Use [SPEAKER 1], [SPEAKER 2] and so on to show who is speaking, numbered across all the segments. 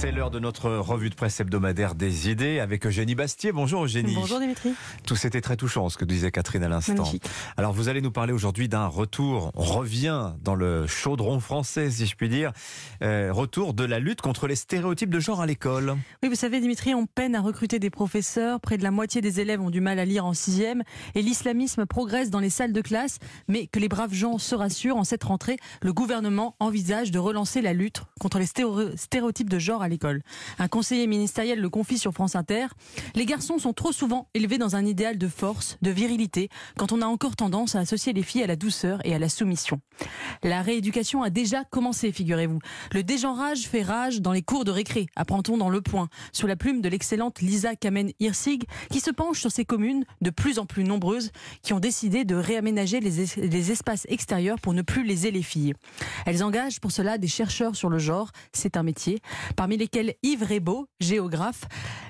[SPEAKER 1] C'est l'heure de notre revue de presse hebdomadaire des idées avec Eugénie Bastier. Bonjour Eugénie.
[SPEAKER 2] Bonjour Dimitri.
[SPEAKER 1] Tout c'était très touchant ce que disait Catherine à l'instant. Alors vous allez nous parler aujourd'hui d'un retour, on revient dans le chaudron français si je puis dire, Euh, retour de la lutte contre les stéréotypes de genre à l'école.
[SPEAKER 2] Oui, vous savez Dimitri, on peine à recruter des professeurs, près de la moitié des élèves ont du mal à lire en sixième et l'islamisme progresse dans les salles de classe, mais que les braves gens se rassurent, en cette rentrée, le gouvernement envisage de relancer la lutte contre les stéréo- stéréotypes de genre à l'école. Un conseiller ministériel le confie sur France Inter. Les garçons sont trop souvent élevés dans un idéal de force, de virilité, quand on a encore tendance à associer les filles à la douceur et à la soumission. La rééducation a déjà commencé, figurez-vous. Le dégenrage fait rage dans les cours de récré, apprend-on dans Le Point, sous la plume de l'excellente Lisa Kamen-Hirsig, qui se penche sur ces communes de plus en plus nombreuses qui ont décidé de réaménager les, es- les espaces extérieurs pour ne plus léser les filles. Elles engagent pour cela des chercheurs sur le genre, c'est un métier, parmi lesquels Yves Rebaud, géographe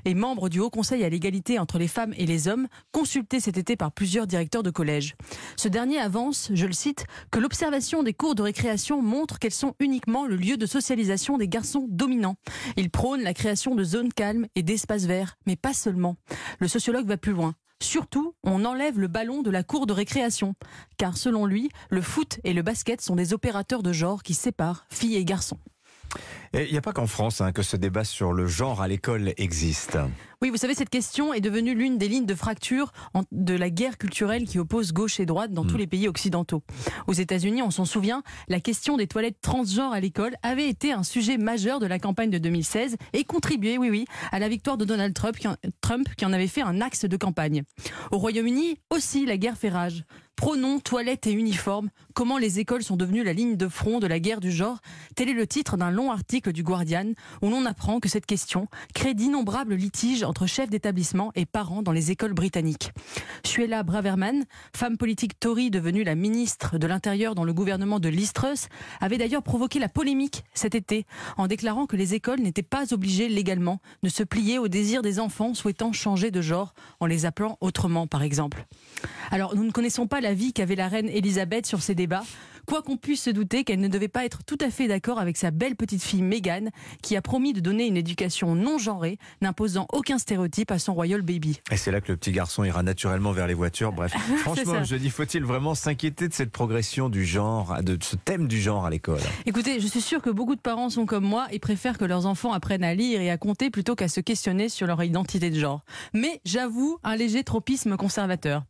[SPEAKER 2] et membre du Haut Conseil à l'égalité entre les femmes et les hommes, consulté cet été par plusieurs directeurs de collège. Ce dernier avance, je le cite, que l'observation des cours de récréation montre qu'elles sont uniquement le lieu de socialisation des garçons dominants. Il prône la création de zones calmes et d'espaces verts, mais pas seulement. Le sociologue va plus loin. Surtout, on enlève le ballon de la cour de récréation. Car selon lui, le foot et le basket sont des opérateurs de genre qui séparent filles et garçons.
[SPEAKER 1] Il n'y a pas qu'en France hein, que ce débat sur le genre à l'école existe.
[SPEAKER 2] Oui, vous savez, cette question est devenue l'une des lignes de fracture de la guerre culturelle qui oppose gauche et droite dans tous les pays occidentaux. Aux États-Unis, on s'en souvient, la question des toilettes transgenres à l'école avait été un sujet majeur de la campagne de 2016 et contribué, oui, oui, à la victoire de Donald Trump qui en, Trump, qui en avait fait un axe de campagne. Au Royaume-Uni, aussi, la guerre fait rage. Pronoms, toilettes et uniformes, comment les écoles sont devenues la ligne de front de la guerre du genre, tel est le titre d'un long article du Guardian où l'on apprend que cette question crée d'innombrables litiges entre chefs d'établissement et parents dans les écoles britanniques. Suella Braverman, femme politique Tory devenue la ministre de l'Intérieur dans le gouvernement de Liz avait d'ailleurs provoqué la polémique cet été en déclarant que les écoles n'étaient pas obligées légalement de se plier au désir des enfants souhaitant changer de genre en les appelant autrement par exemple. Alors nous ne connaissons pas l'avis qu'avait la reine Elisabeth sur ces débats, quoi qu'on puisse se douter qu'elle ne devait pas être tout à fait d'accord avec sa belle petite fille Meghan qui a promis de donner une éducation non genrée, n'imposant aucun stéréotype à son royal baby.
[SPEAKER 1] Et c'est là que le petit garçon ira naturellement vers les voitures. Bref, franchement, je dis, faut-il vraiment s'inquiéter de cette progression du genre, de ce thème du genre à l'école?
[SPEAKER 2] Écoutez, je suis sûre que beaucoup de parents sont comme moi et préfèrent que leurs enfants apprennent à lire et à compter plutôt qu'à se questionner sur leur identité de genre. Mais j'avoue un léger tropisme conservateur.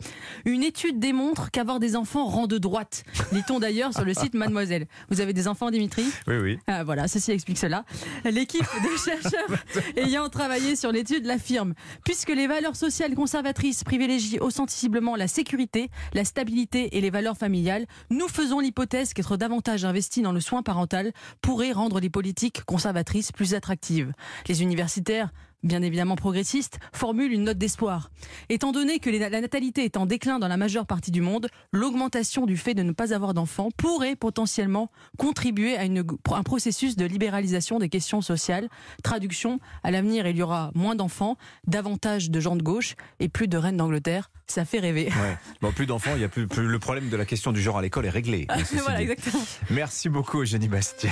[SPEAKER 2] Une étude démontre qu'avoir des enfants rend de droite. Lit-on d'ailleurs sur le site Mademoiselle. Vous avez des enfants, Dimitri
[SPEAKER 1] Oui, oui.
[SPEAKER 2] ah, voilà, ceci explique cela. L'équipe de chercheurs ayant travaillé sur l'étude l'affirme. Puisque les valeurs sociales conservatrices privilégient ostensiblement la sécurité, la stabilité et les valeurs familiales, nous faisons l'hypothèse qu'être davantage investi dans le soin parental pourrait rendre les politiques conservatrices plus attractives. Les universitaires bien évidemment progressistes, formulent une note d'espoir. Étant donné que la natalité est en déclin dans la majeure partie du monde, l'augmentation du fait de ne pas avoir d'enfants pourrait potentiellement contribuer à une- un processus de libéralisation des questions sociales. Traduction, à l'avenir, il y aura moins d'enfants, davantage de gens de gauche et plus de reines d'Angleterre. Ça fait rêver.
[SPEAKER 1] Ouais. Bon, plus d'enfants, il y a plus, plus- le problème de la question du genre à l'école est réglé. hein,
[SPEAKER 2] voilà, exactement.
[SPEAKER 1] Merci beaucoup, Eugénie Bastier.